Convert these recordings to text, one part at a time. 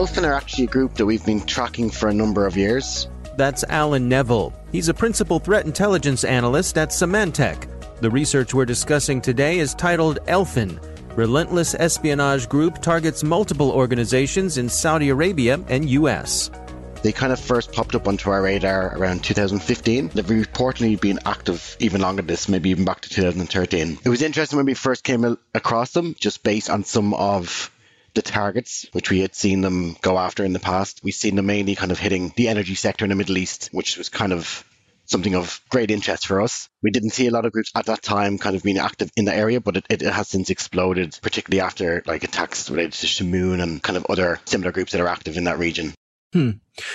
Elfin are actually a group that we've been tracking for a number of years. That's Alan Neville. He's a principal threat intelligence analyst at Symantec. The research we're discussing today is titled Elfin. Relentless Espionage Group targets multiple organizations in Saudi Arabia and US. They kind of first popped up onto our radar around 2015. They've reportedly been active even longer than this, maybe even back to 2013. It was interesting when we first came across them, just based on some of the targets, which we had seen them go after in the past. We've seen them mainly kind of hitting the energy sector in the Middle East, which was kind of something of great interest for us. We didn't see a lot of groups at that time kind of being active in the area, but it, it has since exploded, particularly after like attacks related to Shamoon and kind of other similar groups that are active in that region. Hmm.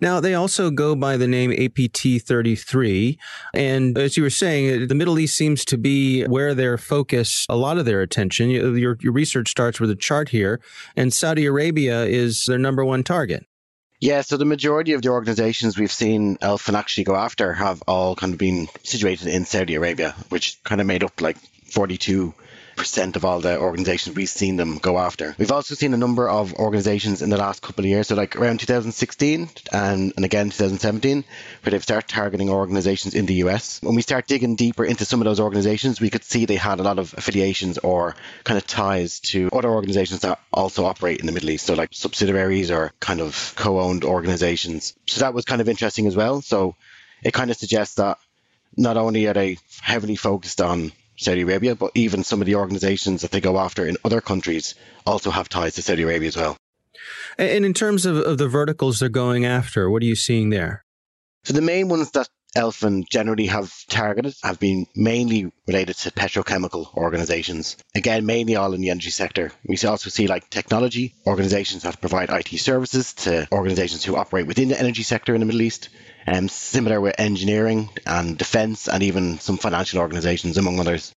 Now, they also go by the name APT 33. And as you were saying, the Middle East seems to be where their focus, a lot of their attention. Your, your research starts with a chart here, and Saudi Arabia is their number one target. Yeah, so the majority of the organizations we've seen Elfin actually go after have all kind of been situated in Saudi Arabia, which kind of made up like 42 percent of all the organizations we've seen them go after. We've also seen a number of organizations in the last couple of years, so like around 2016 and, and again 2017, where they've started targeting organizations in the US. When we start digging deeper into some of those organizations, we could see they had a lot of affiliations or kind of ties to other organizations that also operate in the Middle East, so like subsidiaries or kind of co-owned organizations. So that was kind of interesting as well. So it kind of suggests that not only are they heavily focused on Saudi Arabia, but even some of the organizations that they go after in other countries also have ties to Saudi Arabia as well. And in terms of, of the verticals they're going after, what are you seeing there? So the main ones that Elfin generally have targeted have been mainly related to petrochemical organizations. Again, mainly all in the energy sector. We also see like technology organizations that provide IT services to organizations who operate within the energy sector in the Middle East. Um, similar with engineering and defense and even some financial organizations, among others.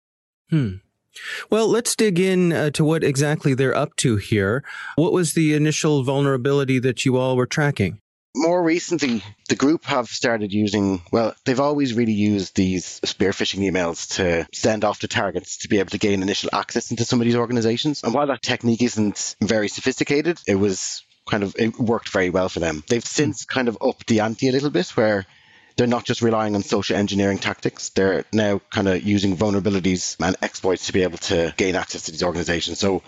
Hmm. Well, let's dig in uh, to what exactly they're up to here. What was the initial vulnerability that you all were tracking? More recently, the group have started using, well, they've always really used these spear phishing emails to send off to targets to be able to gain initial access into some of these organizations. And while that technique isn't very sophisticated, it was kind of, it worked very well for them. They've since kind of upped the ante a little bit where they're not just relying on social engineering tactics. They're now kind of using vulnerabilities and exploits to be able to gain access to these organizations. So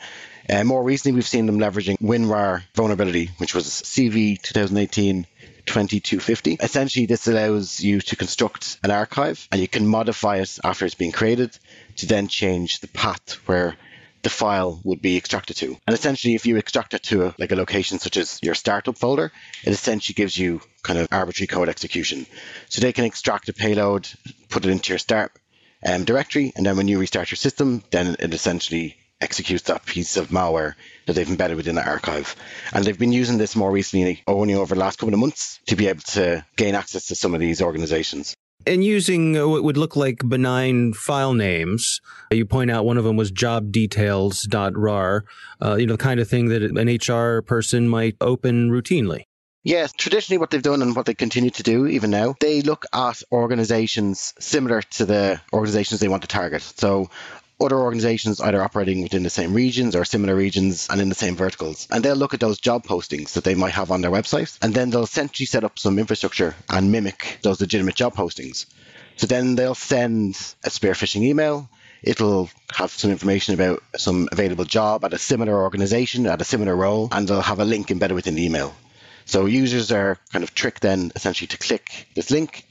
uh, more recently, we've seen them leveraging WinRAR vulnerability, which was CV 2018 2250. Essentially, this allows you to construct an archive and you can modify it after it's been created to then change the path where the file would be extracted to. And essentially, if you extract it to a, like a location such as your startup folder, it essentially gives you kind of arbitrary code execution. So they can extract a payload, put it into your start um, directory, and then when you restart your system, then it essentially executes that piece of malware that they've embedded within the archive. And they've been using this more recently, only over the last couple of months, to be able to gain access to some of these organizations. And using uh, what would look like benign file names, you point out one of them was jobdetails.rar, uh, you know, the kind of thing that an HR person might open routinely. Yes, traditionally what they've done and what they continue to do even now, they look at organizations similar to the organizations they want to target. So other organizations either operating within the same regions or similar regions and in the same verticals. And they'll look at those job postings that they might have on their websites, and then they'll essentially set up some infrastructure and mimic those legitimate job postings. So then they'll send a spear phishing email. It'll have some information about some available job at a similar organization, at a similar role, and they'll have a link embedded within the email. So users are kind of tricked then essentially to click this link.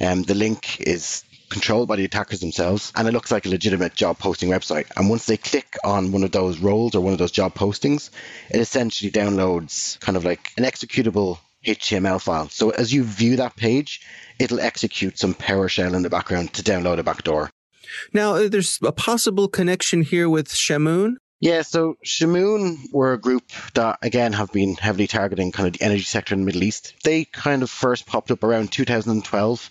And um, the link is controlled by the attackers themselves, and it looks like a legitimate job posting website. And once they click on one of those roles or one of those job postings, it essentially downloads kind of like an executable HTML file. So as you view that page, it'll execute some PowerShell in the background to download a backdoor. Now, uh, there's a possible connection here with Shamoon. Yeah, so Shamoon were a group that, again, have been heavily targeting kind of the energy sector in the Middle East. They kind of first popped up around 2012,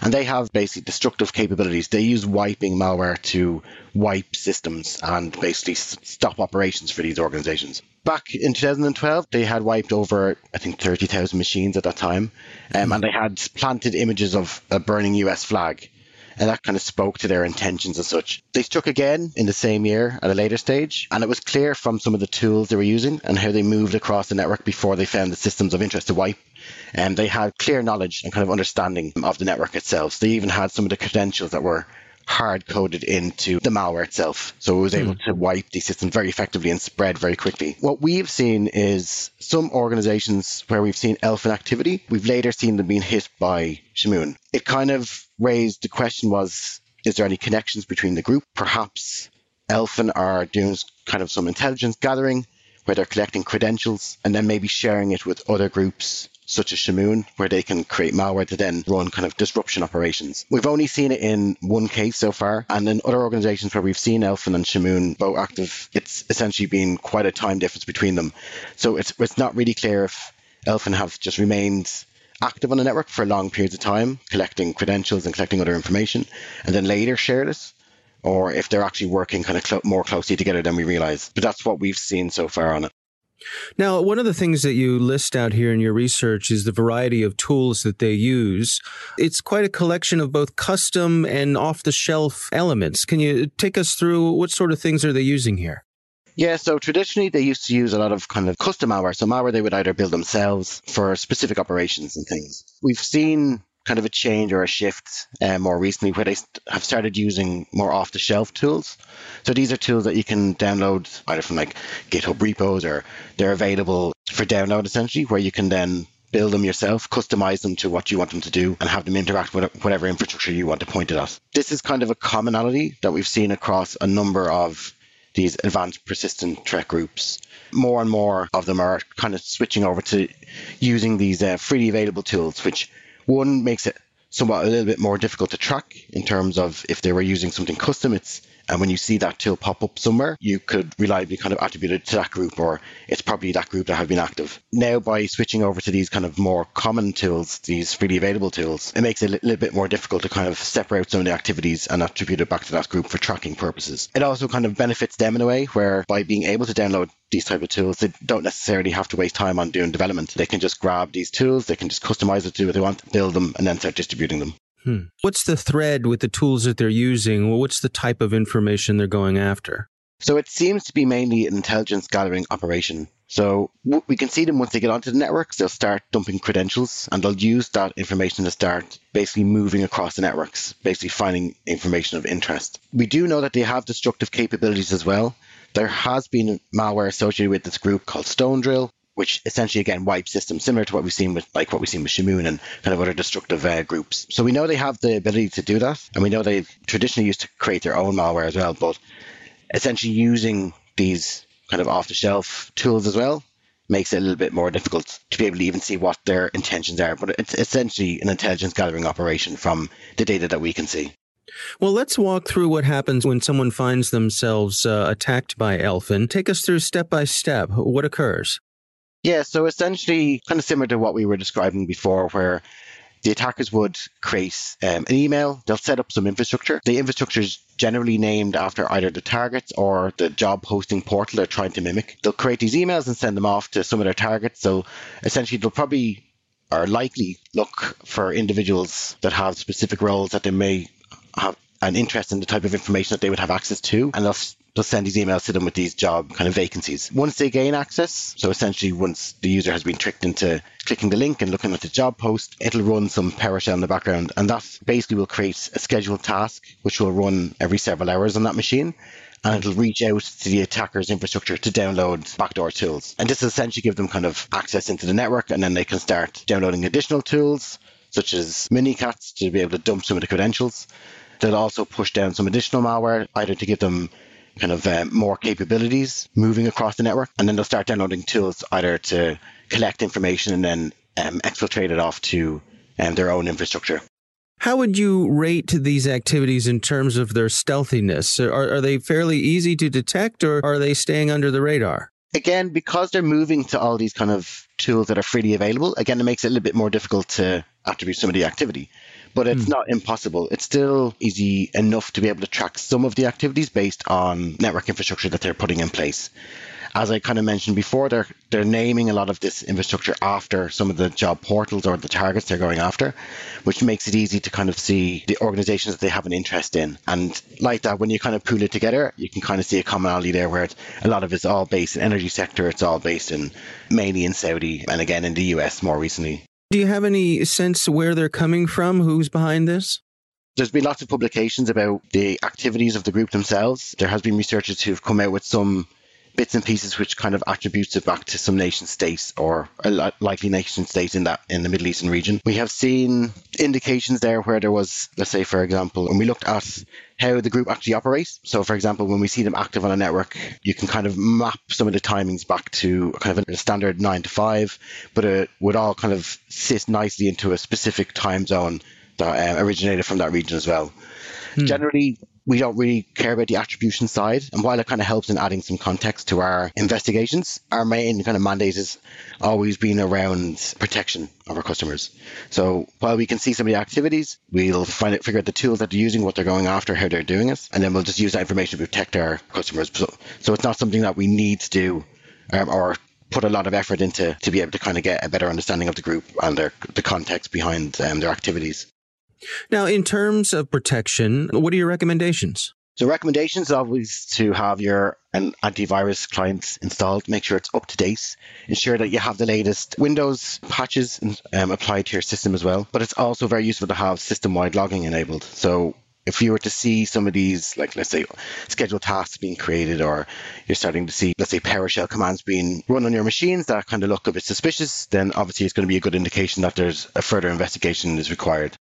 and they have basically destructive capabilities. They use wiping malware to wipe systems and basically stop operations for these organizations. Back in 2012, they had wiped over, I think, 30,000 machines at that time, um, and they had planted images of a burning US flag and that kind of spoke to their intentions as such. They struck again in the same year at a later stage, and it was clear from some of the tools they were using and how they moved across the network before they found the systems of interest to wipe. And they had clear knowledge and kind of understanding of the network itself. They even had some of the credentials that were hard coded into the malware itself. So it was able mm. to wipe the system very effectively and spread very quickly. What we've seen is some organizations where we've seen Elfin activity, we've later seen them being hit by Shamoon. It kind of raised the question was, is there any connections between the group? Perhaps Elfin are doing kind of some intelligence gathering where they're collecting credentials and then maybe sharing it with other groups such as Shamoon, where they can create malware to then run kind of disruption operations. We've only seen it in one case so far, and in other organizations where we've seen Elfin and Shamoon both active, it's essentially been quite a time difference between them. So it's, it's not really clear if Elfin have just remained active on the network for long periods of time, collecting credentials and collecting other information, and then later shared it, or if they're actually working kind of cl- more closely together than we realize. But that's what we've seen so far on it. Now, one of the things that you list out here in your research is the variety of tools that they use. It's quite a collection of both custom and off the shelf elements. Can you take us through what sort of things are they using here? Yeah, so traditionally they used to use a lot of kind of custom malware. So malware they would either build themselves for specific operations and things. We've seen kind of a change or a shift uh, more recently where they have started using more off the shelf tools. So these are tools that you can download either from like GitHub repos or they're available for download essentially, where you can then build them yourself, customize them to what you want them to do, and have them interact with whatever infrastructure you want to point it at. This is kind of a commonality that we've seen across a number of these advanced persistent threat groups. More and more of them are kind of switching over to using these uh, freely available tools, which one makes it somewhat a little bit more difficult to track in terms of if they were using something custom, it's and when you see that tool pop up somewhere, you could reliably kind of attribute it to that group, or it's probably that group that have been active. Now, by switching over to these kind of more common tools, these freely available tools, it makes it a little bit more difficult to kind of separate some of the activities and attribute it back to that group for tracking purposes. It also kind of benefits them in a way where by being able to download these type of tools, they don't necessarily have to waste time on doing development. They can just grab these tools, they can just customize it to what they want, build them, and then start distributing them. Hmm. What's the thread with the tools that they're using? What's the type of information they're going after? So it seems to be mainly an intelligence gathering operation. So we can see them once they get onto the networks, they'll start dumping credentials and they'll use that information to start basically moving across the networks, basically finding information of interest. We do know that they have destructive capabilities as well. There has been malware associated with this group called StoneDrill, which essentially again wipes systems similar to what we've seen with like what we've seen with Shamoon and kind of other destructive uh, groups. So we know they have the ability to do that, and we know they've traditionally used to create their own malware as well. But essentially using these kind of off the shelf tools as well makes it a little bit more difficult to be able to even see what their intentions are. But it's essentially an intelligence gathering operation from the data that we can see. Well, let's walk through what happens when someone finds themselves uh, attacked by Elfin. Take us through step by step. What occurs? Yeah, so essentially, kind of similar to what we were describing before, where the attackers would create um, an email. They'll set up some infrastructure. The infrastructure is generally named after either the targets or the job hosting portal they're trying to mimic. They'll create these emails and send them off to some of their targets. So essentially, they'll probably or likely look for individuals that have specific roles that they may have an interest in the type of information that they would have access to, and they'll they'll send these emails to them with these job kind of vacancies. Once they gain access, so essentially once the user has been tricked into clicking the link and looking at the job post, it'll run some PowerShell in the background, and that basically will create a scheduled task which will run every several hours on that machine. And it'll reach out to the attacker's infrastructure to download backdoor tools. And this will essentially give them kind of access into the network, and then they can start downloading additional tools, such as Mimikatz to be able to dump some of the credentials. They'll also push down some additional malware, either to give them kind of uh, more capabilities moving across the network, and then they'll start downloading tools either to collect information and then um, exfiltrate it off to um, their own infrastructure. How would you rate these activities in terms of their stealthiness? Are, are they fairly easy to detect, or are they staying under the radar? Again, because they're moving to all these kind of tools that are freely available, again, it makes it a little bit more difficult to attribute some of the activity but it's mm. not impossible. It's still easy enough to be able to track some of the activities based on network infrastructure that they're putting in place. As I kind of mentioned before, they're they're naming a lot of this infrastructure after some of the job portals or the targets they're going after, which makes it easy to kind of see the organizations that they have an interest in. And like that, when you kind of pool it together, you can kind of see a commonality there where a lot of it's all based in energy sector, it's all based in mainly in Saudi and again in the US more recently. Do you have any sense where they're coming from? Who's behind this? There's been lots of publications about the activities of the group themselves. There has been researchers who've come out with some bits and pieces which kind of attributes it back to some nation states or a likely nation state in that in the Middle Eastern region. We have seen indications there where there was, let's say, for example, when we looked at how the group actually operates. So, for example, when we see them active on a network, you can kind of map some of the timings back to kind of a standard nine to five, but it would all kind of sit nicely into a specific time zone that uh, originated from that region as well. Hmm. Generally, we don't really care about the attribution side. And while it kind of helps in adding some context to our investigations, our main kind of mandate has always been around protection of our customers. So while we can see some of the activities, we'll find it, figure out the tools that they're using, what they're going after, how they're doing it, and then we'll just use that information to protect our customers. So, so it's not something that we need to do um, or put a lot of effort into to be able to kind of get a better understanding of the group and their the context behind um, their activities. Now, in terms of protection, what are your recommendations? So recommendations always to have your an antivirus client installed. Make sure it's up to date. Ensure that you have the latest Windows patches um, applied to your system as well. But it's also very useful to have system-wide logging enabled. So if you were to see some of these, like let's say scheduled tasks being created, or you're starting to see, let's say PowerShell commands being run on your machines that kind of look a bit suspicious, then obviously it's going to be a good indication that there's a further investigation is required.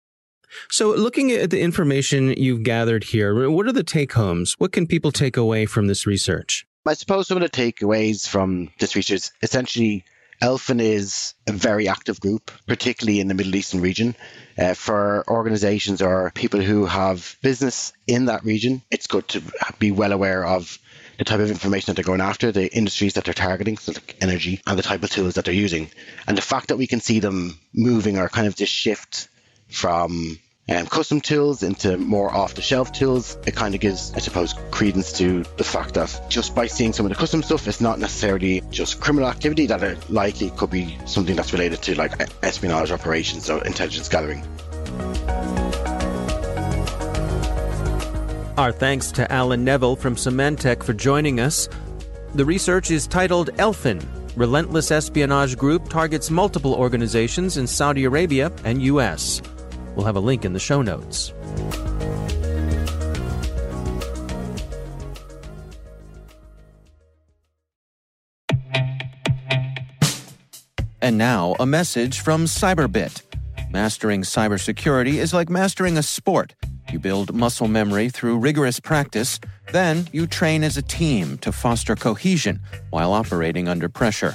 So, looking at the information you've gathered here, what are the take homes? What can people take away from this research? I suppose some of the takeaways from this research is essentially Elfin is a very active group, particularly in the Middle Eastern region. Uh, for organizations or people who have business in that region, it's good to be well aware of the type of information that they're going after, the industries that they're targeting, so like energy, and the type of tools that they're using. And the fact that we can see them moving or kind of this shift from um, custom tools into more off the shelf tools. It kind of gives, I suppose, credence to the fact that just by seeing some of the custom stuff, it's not necessarily just criminal activity that it likely could be something that's related to like espionage operations or intelligence gathering. Our thanks to Alan Neville from Symantec for joining us. The research is titled Elfin Relentless Espionage Group Targets Multiple Organizations in Saudi Arabia and U.S. We'll have a link in the show notes. And now, a message from Cyberbit. Mastering cybersecurity is like mastering a sport. You build muscle memory through rigorous practice, then you train as a team to foster cohesion while operating under pressure.